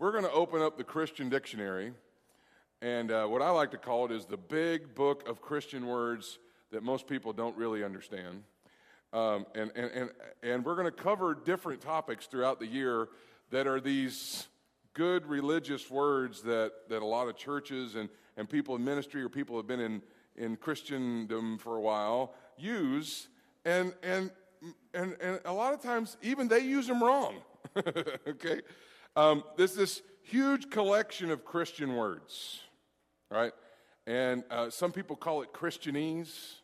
we're going to open up the Christian dictionary. And uh, what I like to call it is the big book of Christian words that most people don't really understand. Um, and, and, and, and we're going to cover different topics throughout the year that are these good religious words that, that a lot of churches and, and people in ministry or people have been in, in Christendom for a while use. And, and, and, and a lot of times, even they use them wrong. okay? Um, there's this huge collection of Christian words, right? And uh, some people call it Christianese.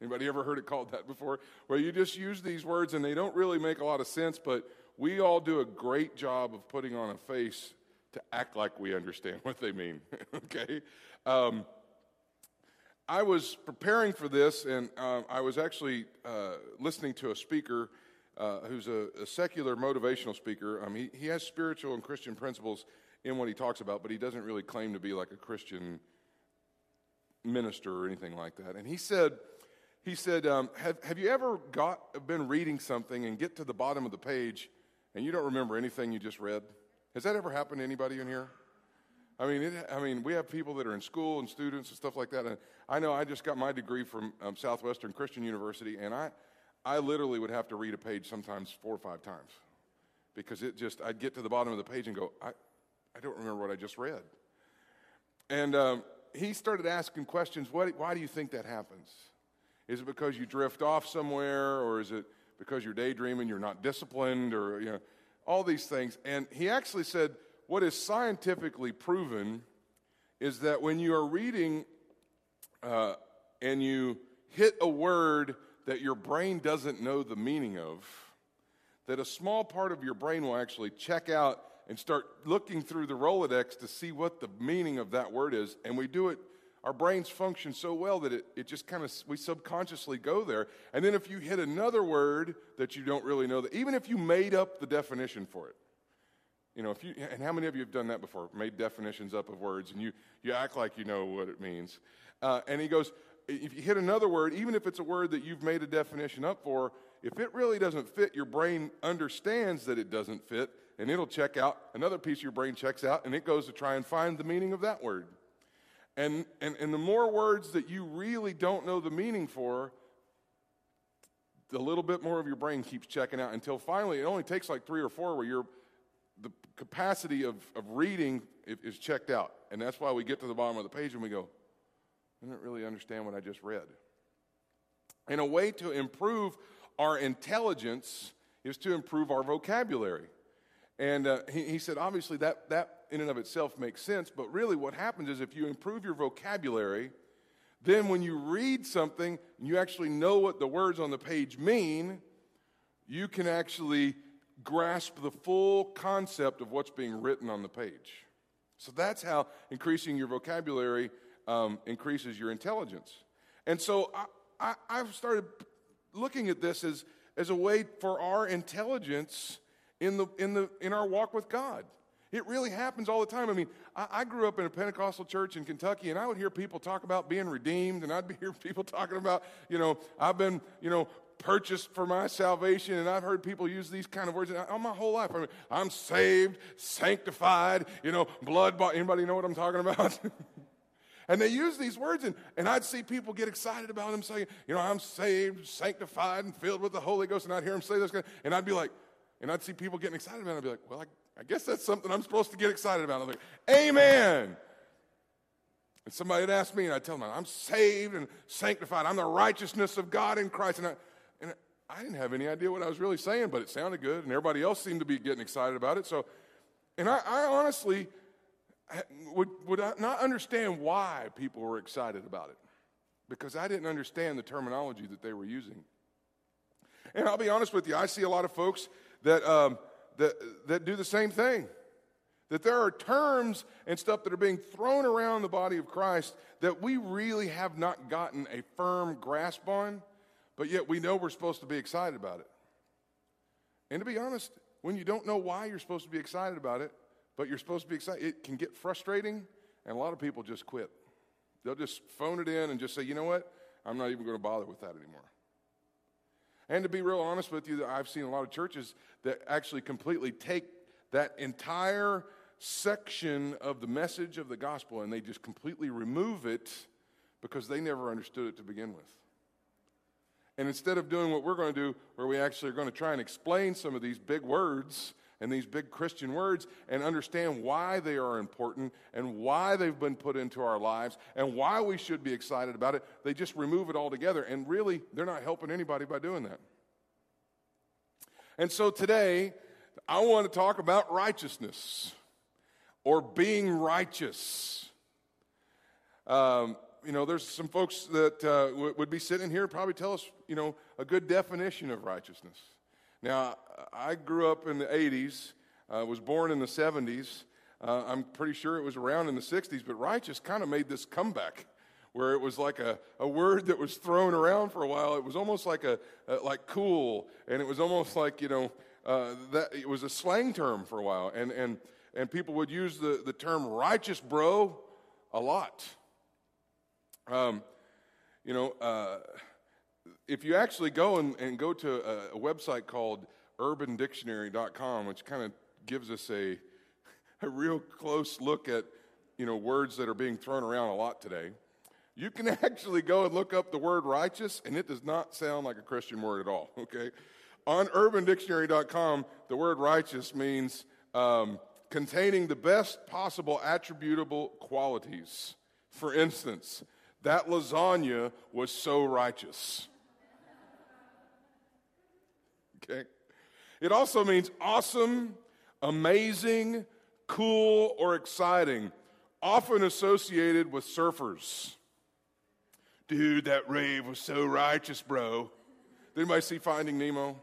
Anybody ever heard it called that before? Where you just use these words and they don't really make a lot of sense, but we all do a great job of putting on a face to act like we understand what they mean. okay? Um, I was preparing for this, and uh, I was actually uh, listening to a speaker uh, who's a, a, secular motivational speaker. Um, he, he has spiritual and Christian principles in what he talks about, but he doesn't really claim to be like a Christian minister or anything like that. And he said, he said, um, have, have you ever got, been reading something and get to the bottom of the page and you don't remember anything you just read? Has that ever happened to anybody in here? I mean, it, I mean, we have people that are in school and students and stuff like that. And I know I just got my degree from um, Southwestern Christian University, and I, I literally would have to read a page sometimes four or five times because it just, I'd get to the bottom of the page and go, I, I don't remember what I just read. And um, he started asking questions what, why do you think that happens? Is it because you drift off somewhere, or is it because you're daydreaming, you're not disciplined, or, you know, all these things? And he actually said, what is scientifically proven is that when you are reading uh, and you hit a word that your brain doesn't know the meaning of, that a small part of your brain will actually check out and start looking through the Rolodex to see what the meaning of that word is. And we do it, our brains function so well that it, it just kind of, we subconsciously go there. And then if you hit another word that you don't really know, that even if you made up the definition for it, you know, if you, and how many of you have done that before? Made definitions up of words and you, you act like you know what it means. Uh, and he goes, if you hit another word, even if it's a word that you've made a definition up for, if it really doesn't fit, your brain understands that it doesn't fit, and it'll check out. Another piece of your brain checks out, and it goes to try and find the meaning of that word. And, and, and the more words that you really don't know the meaning for, the little bit more of your brain keeps checking out until finally it only takes like three or four where your the capacity of, of reading is checked out. And that's why we get to the bottom of the page and we go, I didn't really understand what I just read. And a way to improve our intelligence is to improve our vocabulary. And uh, he, he said, obviously, that, that in and of itself makes sense, but really what happens is if you improve your vocabulary, then when you read something and you actually know what the words on the page mean, you can actually grasp the full concept of what's being written on the page. So that's how increasing your vocabulary um, increases your intelligence. And so I, I, have started looking at this as, as a way for our intelligence in, the, in, the, in our walk with God. It really happens all the time. I mean, I, I, grew up in a Pentecostal church in Kentucky, and I would hear people talk about being redeemed, and I'd be hear people talking about, you know, I've been, you know, purchased for my salvation, and I've heard people use these kind of words all my whole life. I mean, I'm saved, sanctified, you know, blood bought. Anybody know what I'm talking about? And they use these words, and, and I'd see people get excited about them saying, you know, I'm saved, sanctified, and filled with the Holy Ghost. And I'd hear them say this, and I'd be like, and I'd see people getting excited about it. I'd be like, well, I, I guess that's something I'm supposed to get excited about. I'm like, Amen. And somebody would ask me, and I'd tell them, I'm saved and sanctified. I'm the righteousness of God in Christ. And I, and I didn't have any idea what I was really saying, but it sounded good, and everybody else seemed to be getting excited about it. So, and I, I honestly would, would not understand why people were excited about it because I didn't understand the terminology that they were using. And I'll be honest with you, I see a lot of folks that, um, that, that do the same thing. That there are terms and stuff that are being thrown around the body of Christ that we really have not gotten a firm grasp on, but yet we know we're supposed to be excited about it. And to be honest, when you don't know why you're supposed to be excited about it, but you're supposed to be excited. It can get frustrating, and a lot of people just quit. They'll just phone it in and just say, you know what? I'm not even going to bother with that anymore. And to be real honest with you, I've seen a lot of churches that actually completely take that entire section of the message of the gospel and they just completely remove it because they never understood it to begin with. And instead of doing what we're going to do, where we actually are going to try and explain some of these big words and these big Christian words and understand why they are important and why they've been put into our lives and why we should be excited about it, they just remove it altogether. And really, they're not helping anybody by doing that. And so today, I want to talk about righteousness or being righteous. Um, you know, there's some folks that uh, w- would be sitting here probably tell us, you know, a good definition of righteousness. Now, I grew up in the 80s, uh, was born in the 70s. Uh, I'm pretty sure it was around in the 60s, but righteous kind of made this comeback where it was like a, a word that was thrown around for a while. It was almost like a, a like cool, and it was almost like, you know, uh, that it was a slang term for a while. And, and, and people would use the, the term righteous bro a lot. Um, you know, uh, if you actually go and, and go to a, a, website called urbandictionary.com, which kind of gives us a, a real close look at, you know, words that are being thrown around a lot today, you can actually go and look up the word righteous, and it does not sound like a Christian word at all, okay? On urbandictionary.com, the word righteous means um, containing the best possible attributable qualities. For instance, that lasagna was so righteous. Okay? It also means awesome, amazing, cool, or exciting, often associated with surfers. Dude, that rave was so righteous, bro. Did anybody see Finding Nemo?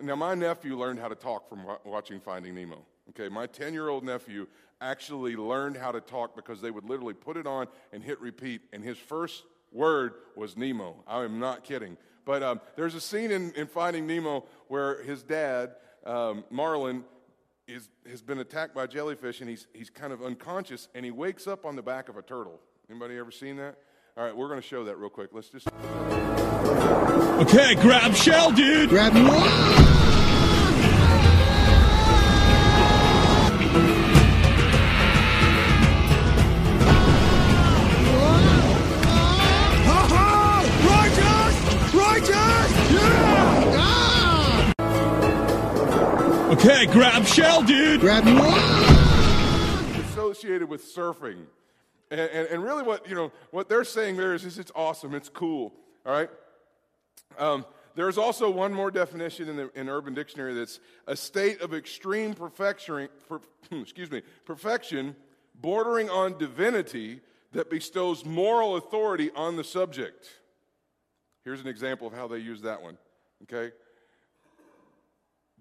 Now, my nephew learned how to talk from watching Finding Nemo. Okay, my 10 year old nephew actually learned how to talk because they would literally put it on and hit repeat, and his first word was Nemo. I am not kidding. But um, there's a scene in, in, Finding Nemo where his dad, um, Marlin, is, has been attacked by jellyfish and he's, he's kind of unconscious and he wakes up on the back of a turtle. Anybody ever seen that? All right, we're going to show that real quick. Let's just. Okay, grab shell, dude. Grab Okay, grab shell, dude. Grab one. Associated with surfing. And, and, and, really what, you know, what they're saying there is, is it's awesome, it's cool, all right? Um, there's also one more definition in the in Urban Dictionary that's a state of extreme perfection, per, excuse me, perfection bordering on divinity that bestows moral authority on the subject. Here's an example of how they use that one, okay?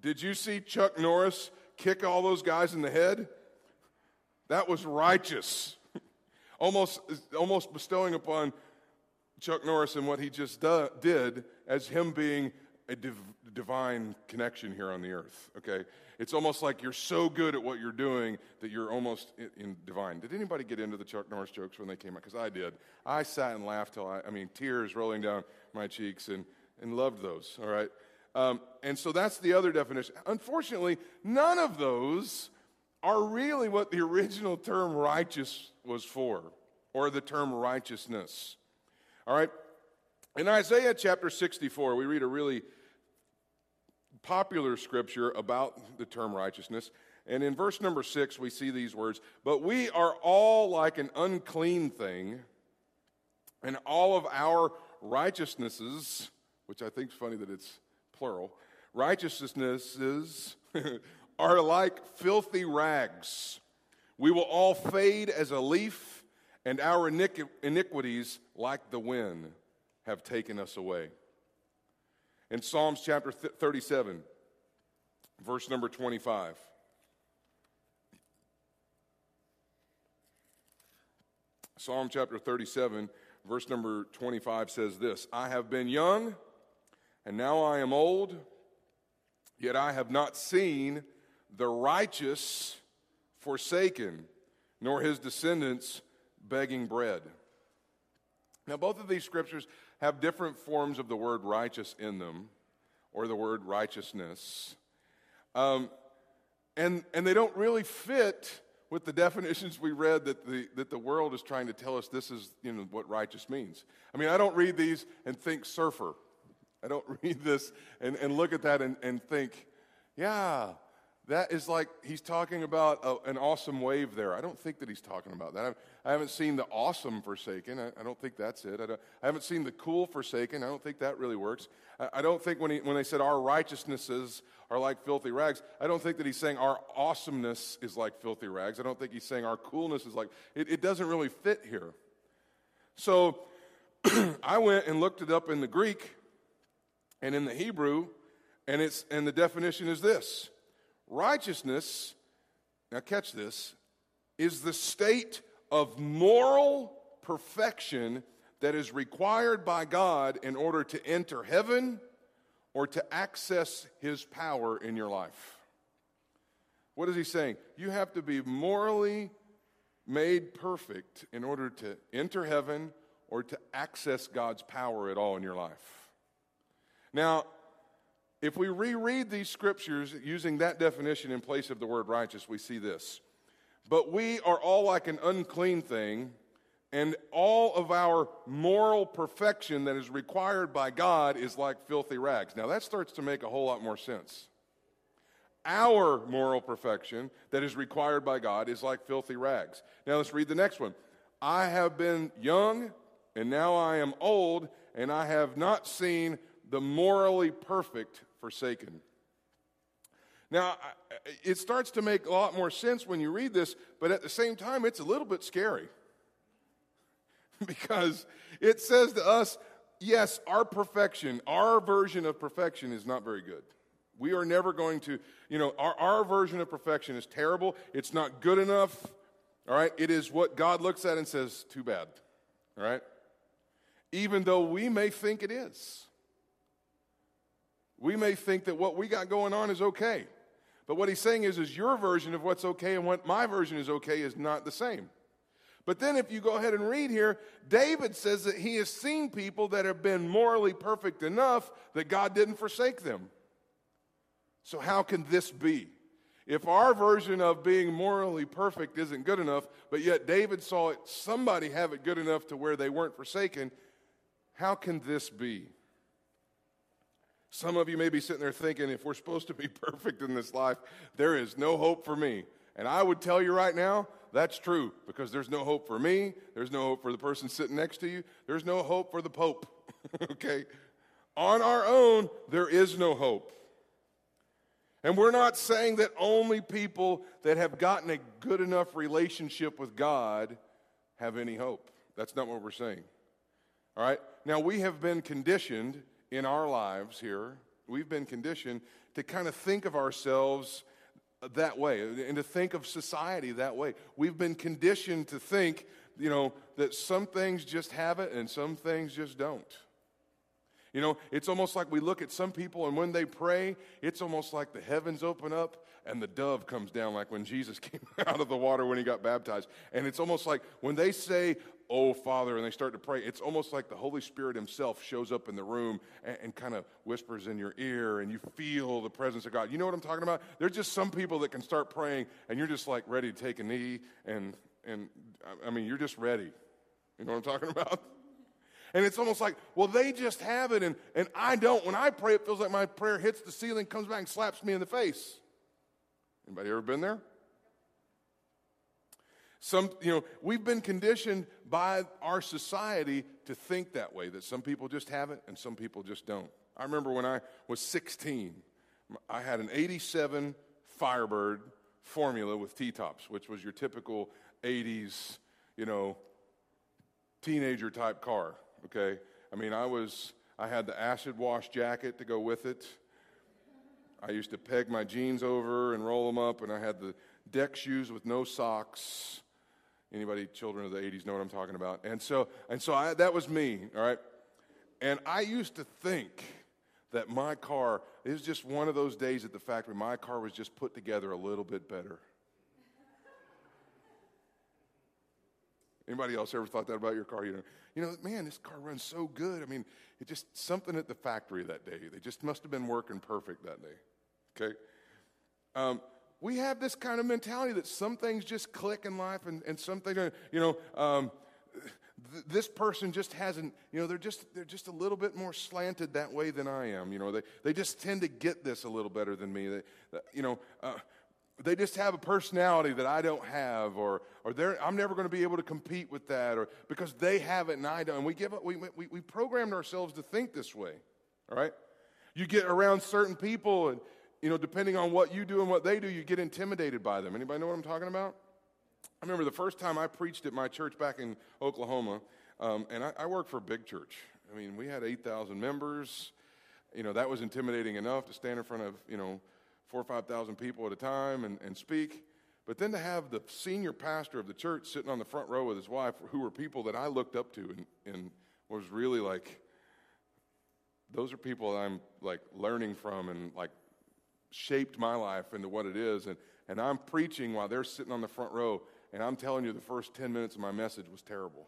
Did you see Chuck Norris kick all those guys in the head? That was righteous. almost, almost bestowing upon Chuck Norris and what he just do, did as him being a div, divine connection here on the earth. Okay? It's almost like you're so good at what you're doing that you're almost in, in divine. Did anybody get into the Chuck Norris jokes when they came out? Because I did. I sat and laughed till I, I mean, tears rolling down my cheeks and, and loved those, all right? Um, and so that's the other definition. Unfortunately, none of those are really what the original term righteous was for, or the term righteousness. All right? In Isaiah chapter 64, we read a really popular scripture about the term righteousness. And in verse number six, we see these words But we are all like an unclean thing, and all of our righteousnesses, which I think is funny that it's plural, righteousnesses are like filthy rags. We will all fade as a leaf, and our iniquities, like the wind, have taken us away. In Psalms chapter 37, verse number 25. Psalm chapter 37, verse number 25 says this I have been young and now I am old, yet I have not seen the righteous forsaken, nor his descendants begging bread. Now, both of these scriptures have different forms of the word righteous in them, or the word righteousness. Um, and, and they don't really fit with the definitions we read that the, that the world is trying to tell us this is you know, what righteous means. I mean, I don't read these and think surfer. I don't read this and, and look at that and, and think, yeah, that is like he's talking about a, an awesome wave there. I don't think that he's talking about that. I, I haven't seen the awesome forsaken. I, I don't think that's it. I, I, haven't seen the cool forsaken. I don't think that really works. I, don't think when, he, when they said our righteousnesses are like filthy rags, I don't think that he's saying our awesomeness is like filthy rags. I don't think he's saying our coolness is like, it, it doesn't really fit here. So I went and looked it up in the Greek and in the Hebrew, and, it's, and the definition is this Righteousness, now catch this, is the state of moral perfection that is required by God in order to enter heaven or to access his power in your life. What is he saying? You have to be morally made perfect in order to enter heaven or to access God's power at all in your life. Now, if we reread these scriptures using that definition in place of the word righteous, we see this. But we are all like an unclean thing, and all of our moral perfection that is required by God is like filthy rags. Now, that starts to make a whole lot more sense. Our moral perfection that is required by God is like filthy rags. Now, let's read the next one. I have been young, and now I am old, and I have not seen the morally perfect forsaken. Now, it starts to make a lot more sense when you read this, but at the same time, it's a little bit scary. because it says to us, yes, our perfection, our version of perfection is not very good. We are never going to, you know, our, our version of perfection is terrible. It's not good enough. All right? It is what God looks at and says, too bad. All right? Even though we may think it is. We may think that what we got going on is okay. But what he's saying is, is your version of what's okay and what my version is okay is not the same. But then if you go ahead and read here, David says that he has seen people that have been morally perfect enough that God didn't forsake them. So how can this be? If our version of being morally perfect isn't good enough, but yet David saw it, somebody have it good enough to where they weren't forsaken, how can this be? Some of you may be sitting there thinking, if we're supposed to be perfect in this life, there is no hope for me. And I would tell you right now, that's true because there's no hope for me. There's no hope for the person sitting next to you. There's no hope for the Pope. okay? On our own, there is no hope. And we're not saying that only people that have gotten a good enough relationship with God have any hope. That's not what we're saying. All right? Now, we have been conditioned in our lives here, we've been conditioned to kind of think of ourselves that way and to think of society that way. We've been conditioned to think, you know, that some things just have it and some things just don't. You know, it's almost like we look at some people and when they pray, it's almost like the heavens open up and the dove comes down, like when Jesus came out of the water when he got baptized. And it's almost like when they say, Oh, Father, and they start to pray, it's almost like the Holy Spirit Himself shows up in the room and, and kind of whispers in your ear, and you feel the presence of God. You know what I'm talking about? There's just some people that can start praying, and you're just like ready to take a knee, and, and I mean, you're just ready. You know what I'm talking about? And it's almost like, well, they just have it, and, and I don't. When I pray, it feels like my prayer hits the ceiling, comes back, and slaps me in the face. Anybody ever been there? Some, you know, we've been conditioned by our society to think that way, that some people just have it and some people just don't. I remember when I was 16, I had an 87 Firebird formula with T-tops, which was your typical 80s, you know, teenager type car, okay? I mean, I was, I had the acid wash jacket to go with it. I used to peg my jeans over and roll them up, and I had the deck shoes with no socks. Anybody, children of the 80s, know what I'm talking about. And so, and so I, that was me, all right? And I used to think that my car, it was just one of those days at the factory, my car was just put together a little bit better. Anybody else ever thought that about your car? You know, you know, man, this car runs so good. I mean, it just something at the factory that day. They just must have been working perfect that day. Okay. Um, we have this kind of mentality that some things just click in life and, and some things, you know, um, th- this person just hasn't, you know, they're just, they're just a little bit more slanted that way than I am. You know, they, they just tend to get this a little better than me. They, you know, uh, they just have a personality that I don't have, or, or they're, I'm never going to be able to compete with that, or because they have it and I don't. And we give up, we, we, we programmed ourselves to think this way, all right? You get around certain people, and, you know, depending on what you do and what they do, you get intimidated by them. Anybody know what I'm talking about? I remember the first time I preached at my church back in Oklahoma, um, and I, I worked for a big church. I mean, we had 8,000 members. You know, that was intimidating enough to stand in front of, you know, four or 5,000 people at a time and, and speak. But then to have the senior pastor of the church sitting on the front row with his wife, who were people that I looked up to and, and was really like, those are people that I'm like learning from and like shaped my life into what it is. And, and I'm preaching while they're sitting on the front row. And I'm telling you, the first 10 minutes of my message was terrible.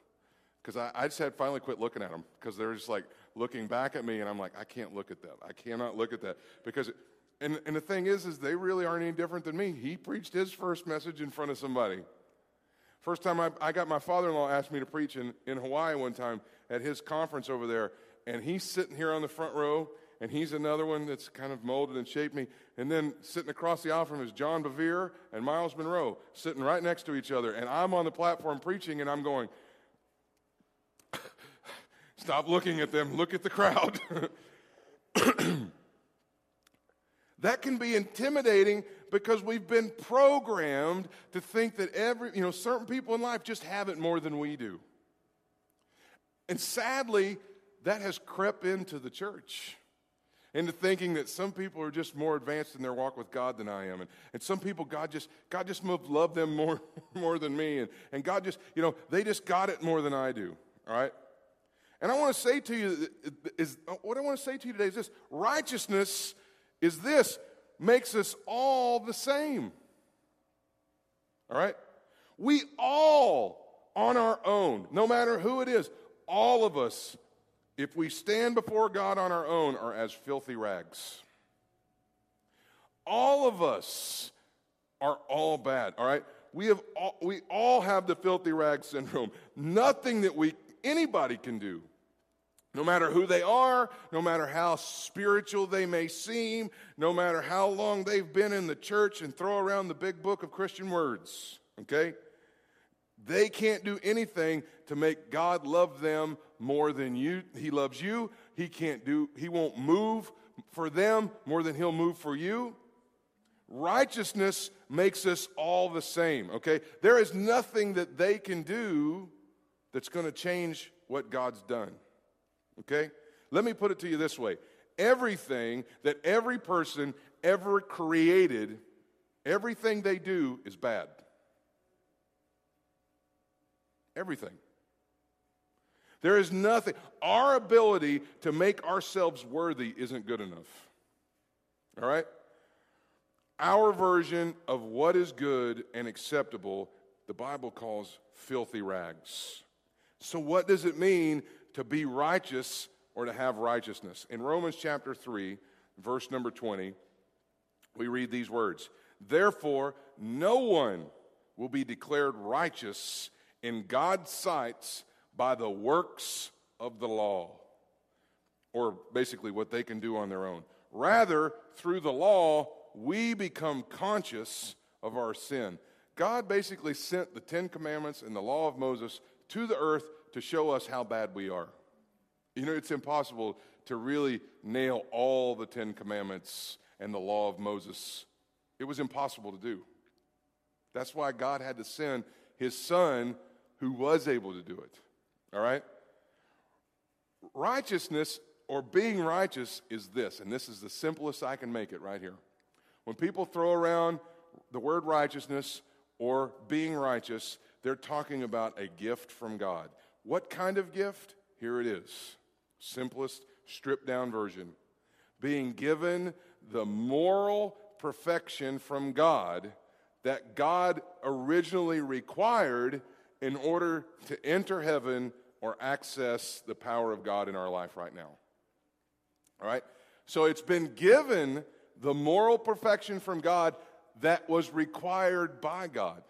Because I, I just had finally quit looking at them because they're just like looking back at me, and I'm like, I can't look at that. I cannot look at that. Because, and, and the thing is, is they really aren't any different than me. He preached his first message in front of somebody. First time I, I got my father in law asked me to preach in, in Hawaii one time at his conference over there, and he's sitting here on the front row, and he's another one that's kind of molded and shaped me. And then sitting across the aisle from him is John Bevere and Myles Munroe sitting right next to each other. And I'm on the platform preaching, and I'm going, Stop looking at them, look at the crowd. that can be intimidating because we've been programmed to think that every, you know, certain people in life just have it more than we do. And sadly, that has crept into the church into thinking that some people are just more advanced in their walk with God than I am. And, and some people, God just, God just loved them more, more than me. And, and God just, you know, they just got it more than I do. All right? And I want to say to you, is, uh, what I want to say to you today is this righteousness is this, makes us all the same. All right? We all, on our own, no matter who it is, all of us if we stand before God on our own, are as filthy rags. All of us are all bad, all right? We, have all, we all have the filthy rag syndrome. Nothing that we, anybody can do, no matter who they are, no matter how spiritual they may seem, no matter how long they've been in the church and throw around the big book of Christian words, okay? They can't do anything to make God love them more than you. He loves you. He can't do, he won't move for them more than he'll move for you. Righteousness makes us all the same, okay? There is nothing that they can do that's going to change what God's done, okay? Let me put it to you this way everything that every person ever created, everything they do is bad. Everything. There is nothing. Our ability to make ourselves worthy isn't good enough. All right? Our version of what is good and acceptable, the Bible calls filthy rags. So, what does it mean to be righteous or to have righteousness? In Romans chapter 3, verse number 20, we read these words Therefore, no one will be declared righteous in God's sight by the works of the law, or basically what they can do on their own. Rather, through the law, we become conscious of our sin. God basically sent the Ten Commandments and the law of Moses to the earth to show us how bad we are. You know, it's impossible to really nail all the Ten Commandments and the law of Moses. It was impossible to do. That's why God had to send his son who was able to do it. All right? Righteousness or being righteous is this, and this is the simplest I can make it right here. When people throw around the word righteousness or being righteous, they're talking about a gift from God. What kind of gift? Here it is. Simplest, stripped down version. Being given the moral perfection from God that God originally required in order to enter heaven or access the power of God in our life right now. All right? So it's been given the moral perfection from God that was required by God.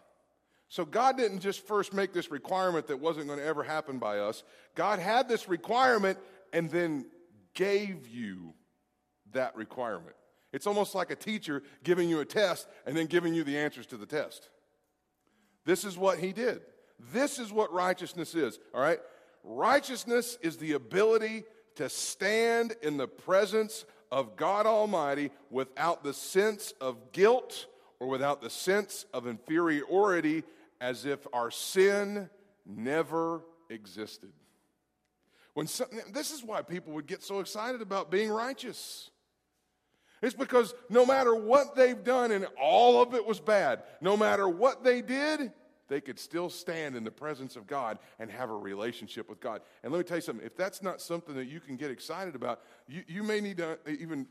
So God didn't just first make this requirement that wasn't going to ever happen by us. God had this requirement and then gave you that requirement. It's almost like a teacher giving you a test and then giving you the answers to the test. This is what he did. This is what righteousness is, all right? Righteousness is the ability to stand in the presence of God Almighty without the sense of guilt or without the sense of inferiority as if our sin never existed. When some, this is why people would get so excited about being righteous. It's because no matter what they've done, and all of it was bad, no matter what they did, they could still stand in the presence of God and have a relationship with God. And let me tell you something if that's not something that you can get excited about, you, you may need to uh, even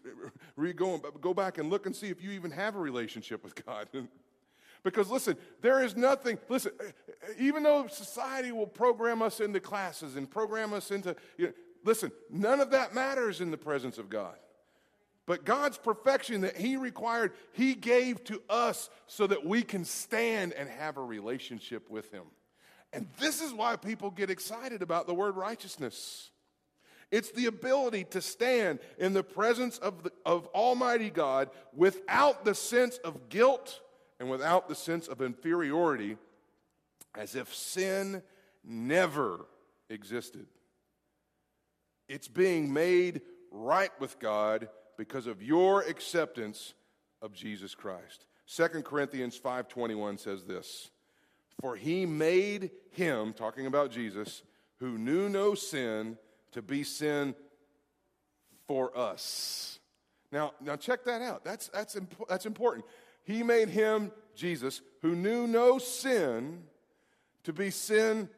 re- go, go back and look and see if you even have a relationship with God. because listen, there is nothing, listen, uh, uh, even though society will program us into classes and program us into, you know, listen, none of that matters in the presence of God. But God's perfection that He required, He gave to us so that we can stand and have a relationship with Him. And this is why people get excited about the word righteousness. It's the ability to stand in the presence of, the, of Almighty God without the sense of guilt and without the sense of inferiority, as if sin never existed. It's being made right with God because of your acceptance of Jesus Christ. 2 Corinthians 5:21 says this, "For he made him, talking about Jesus, who knew no sin, to be sin for us." Now, now check that out. That's that's imp- that's important. He made him Jesus, who knew no sin, to be sin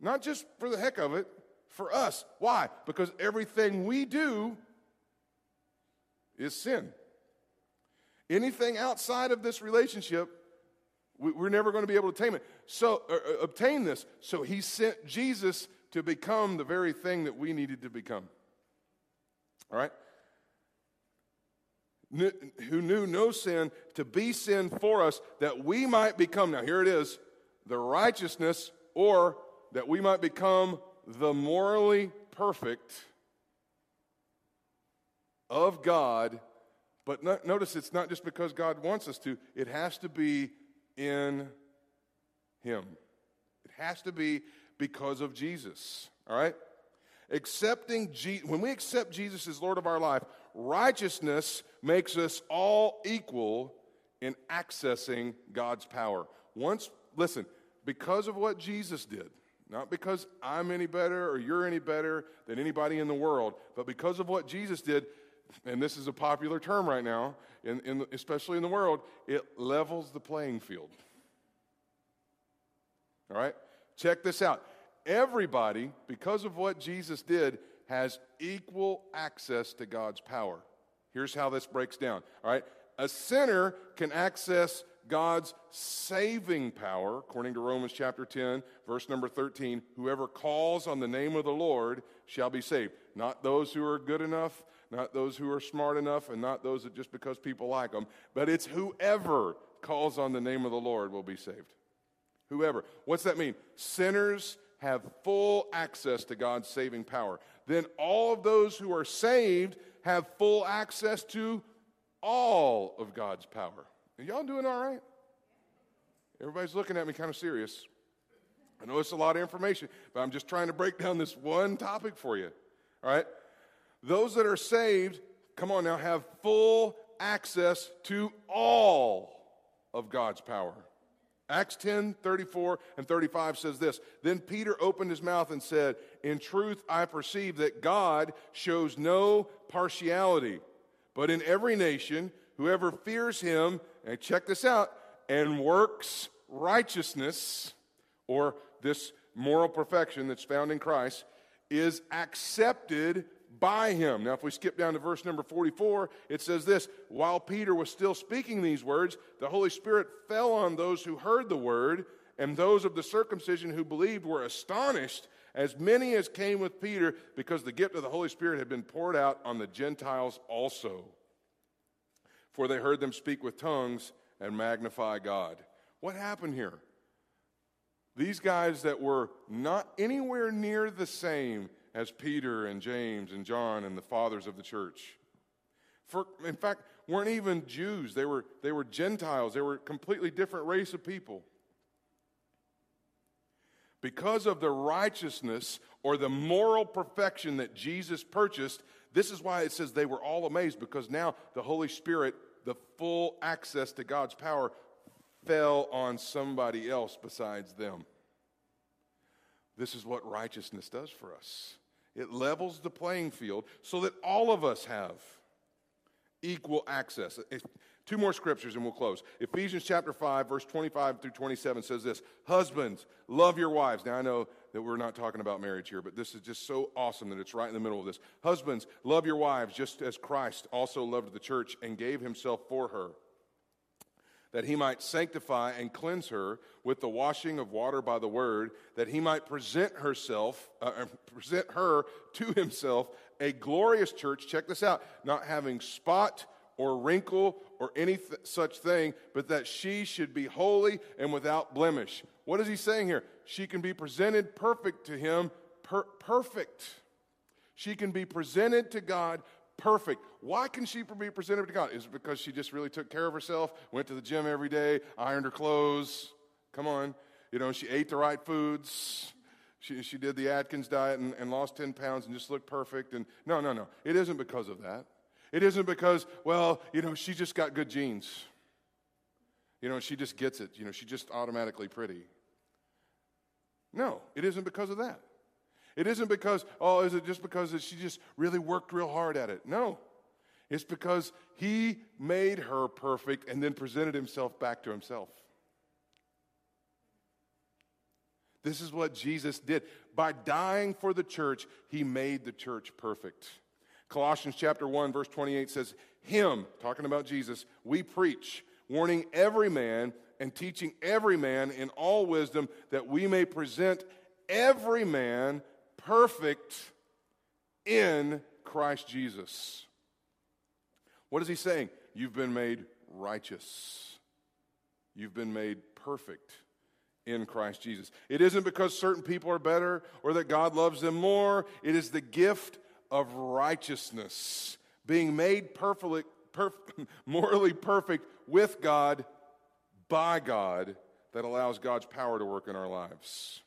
not just for the heck of it, for us. Why? Because everything we do is sin. Anything outside of this relationship, we're never going to be able to tame it. So uh, uh, obtain this. So he sent Jesus to become the very thing that we needed to become. All right? Who knew no sin to be sin for us that we might become, now here it is, the righteousness, or that we might become the morally perfect of God, but not, notice it's not just because God wants us to, it has to be in Him. It has to be because of Jesus, all right? Accepting Je- when we accept Jesus as Lord of our life, righteousness makes us all equal in accessing God's power. Once, listen, because of what Jesus did, not because I'm any better or you're any better than anybody in the world, but because of what Jesus did, and this is a popular term right now, in, in, especially in the world, it levels the playing field. All right? Check this out. Everybody, because of what Jesus did, has equal access to God's power. Here's how this breaks down. All right? A sinner can access God's saving power, according to Romans chapter 10, verse number 13. Whoever calls on the name of the Lord shall be saved. Not those who are good enough, not those who are smart enough, and not those that just because people like them, but it's whoever calls on the name of the Lord will be saved. Whoever. What's that mean? Sinners have full access to God's saving power. Then all of those who are saved have full access to all of God's power. Are y'all doing all right? Everybody's looking at me kind of serious. I know it's a lot of information, but I'm just trying to break down this one topic for you. All right? Those that are saved, come on now, have full access to all of God's power. Acts 10 34 and 35 says this Then Peter opened his mouth and said, In truth, I perceive that God shows no partiality, but in every nation, whoever fears him, and check this out, and works righteousness, or this moral perfection that's found in Christ, is accepted by him. Now, if we skip down to verse number 44, it says this While Peter was still speaking these words, the Holy Spirit fell on those who heard the word, and those of the circumcision who believed were astonished, as many as came with Peter, because the gift of the Holy Spirit had been poured out on the Gentiles also. For they heard them speak with tongues and magnify God. What happened here? These guys that were not anywhere near the same as Peter and James and John and the fathers of the church. For, in fact, weren't even Jews. They were, they were Gentiles. They were a completely different race of people. Because of the righteousness or the moral perfection that Jesus purchased, this is why it says they were all amazed because now the Holy Spirit, the full access to God's power, fell on somebody else besides them. This is what righteousness does for us it levels the playing field so that all of us have equal access. Two more scriptures and we'll close. Ephesians chapter 5, verse 25 through 27 says this Husbands, love your wives. Now, I know that we're not talking about marriage here, but this is just so awesome that it's right in the middle of this. Husbands, love your wives just as Christ also loved the church and gave himself for her that he might sanctify and cleanse her with the washing of water by the word, that he might present herself, uh, uh present her to himself a glorious church. Check this out: not having spot or wrinkle or any th- such thing, but that she should be holy and without blemish. What is he saying here? She can be presented perfect to him, per- perfect. She can be presented to God perfect. Why can she be presented to God? Is it because she just really took care of herself, went to the gym every day, ironed her clothes? Come on. You know, she ate the right foods. She, she did the Atkins diet and, and lost 10 pounds and just looked perfect. And no, no, no. It isn't because of that. It isn't because, well, you know, she just got good genes. You know, she just gets it. You know, she's just automatically pretty. No, it isn't because of that. It isn't because, oh, is it just because she just really worked real hard at it? No. It's because he made her perfect and then presented himself back to himself. This is what Jesus did. By dying for the church, he made the church perfect. Colossians chapter 1 verse 28 says, "Him, talking about Jesus, we preach, warning every man and teaching every man in all wisdom that we may present every man perfect in Christ Jesus." What is he saying? You've been made righteous. You've been made perfect in Christ Jesus. It isn't because certain people are better or that God loves them more. It is the gift of righteousness, being made perfect, perf- morally perfect with God, by God, that allows God's power to work in our lives.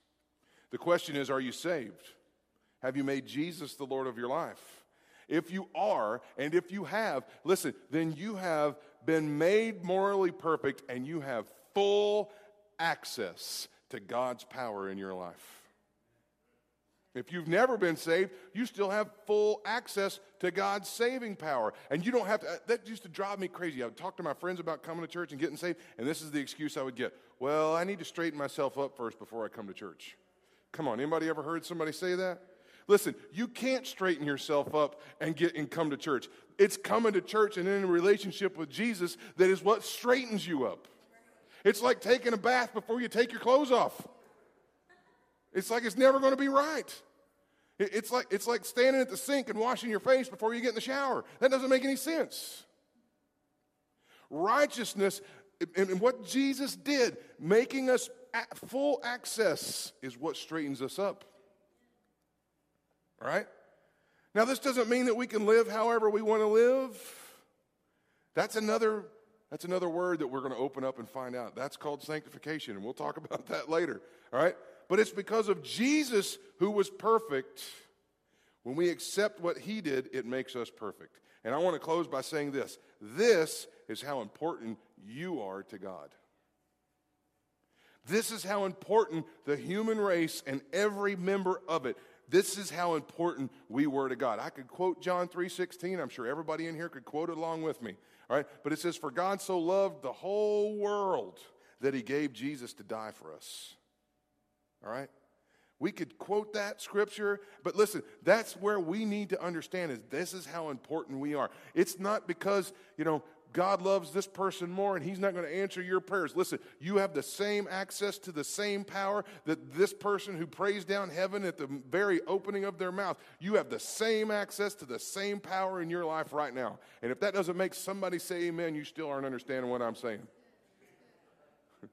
The question is are you saved? Have you made Jesus the Lord of your life? If you are, and if you have, listen, then you have been made morally perfect and you have full access to God's power in your life. If you've never been saved, you still have full access to God's saving power. And you don't have to, that used to drive me crazy. I would talk to my friends about coming to church and getting saved, and this is the excuse I would get. Well, I need to straighten myself up first before I come to church. Come on, anybody ever heard somebody say that? Listen, you can't straighten yourself up and get and come to church. It's coming to church and in a relationship with Jesus that is what straightens you up. It's like taking a bath before you take your clothes off. It's like it's never going to be right. It's like, it's like standing at the sink and washing your face before you get in the shower. That doesn't make any sense. Righteousness, and what Jesus did, making us full access, is what straightens us up. Right? Now, this doesn't mean that we can live however we want to live. That's another, that's another word that we're going to open up and find out. That's called sanctification, and we'll talk about that later. All right? But it's because of Jesus who was perfect. When we accept what he did, it makes us perfect. And I want to close by saying this this is how important you are to God. This is how important the human race and every member of it. This is how important we were to God. I could quote John 3:16. I'm sure everybody in here could quote it along with me. All right? But it says for God so loved the whole world that he gave Jesus to die for us. All right? We could quote that scripture, but listen, that's where we need to understand is this is how important we are. It's not because, you know, God loves this person more and he's not going to answer your prayers. Listen, you have the same access to the same power that this person who prays down heaven at the very opening of their mouth, you have the same access to the same power in your life right now. And if that doesn't make somebody say amen, you still aren't understanding what I'm saying.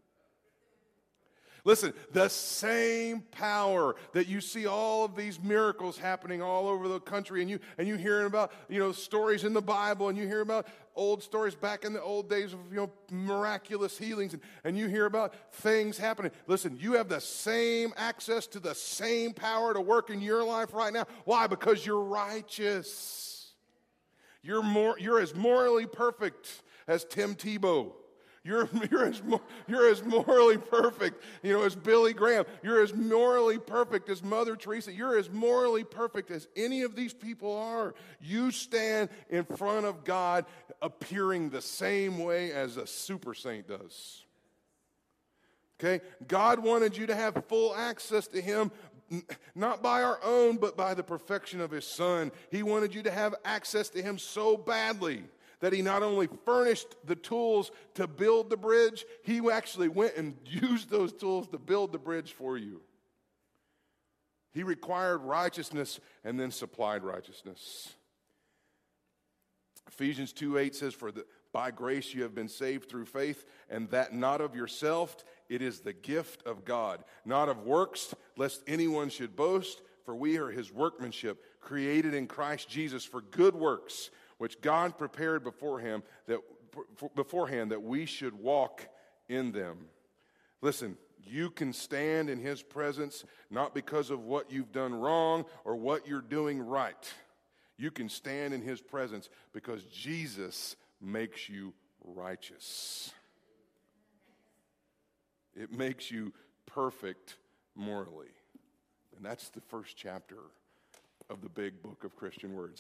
Listen, the same power that you see all of these miracles happening all over the country, and you and you hearing about you know stories in the Bible, and you hear about old stories back in the old days of you know miraculous healings, and, and you hear about things happening. Listen, you have the same access to the same power to work in your life right now. Why? Because you're righteous. You're more you're as morally perfect as Tim Tebow. You're, you're, as, you're as morally perfect, you know, as Billy Graham. You're as morally perfect as Mother Teresa. You're as morally perfect as any of these people are. You stand in front of God appearing the same way as a super saint does. Okay? God wanted you to have full access to Him, not by our own, but by the perfection of His Son. He wanted you to have access to Him so badly that he not only furnished the tools to build the bridge, he actually went and used those tools to build the bridge for you. He required righteousness and then supplied righteousness. Ephesians 2 8 says, For the, by grace you have been saved through faith, and that not of yourself, it is the gift of God, not of works, lest anyone should boast, for we are his workmanship, created in Christ Jesus for good works which God prepared beforehand that, beforehand that we should walk in them. Listen, you can stand in His presence not because of what you've done wrong or what you're doing right. You can stand in His presence because Jesus makes you righteous. It makes you perfect morally. And that's the first chapter of the big book of Christian words.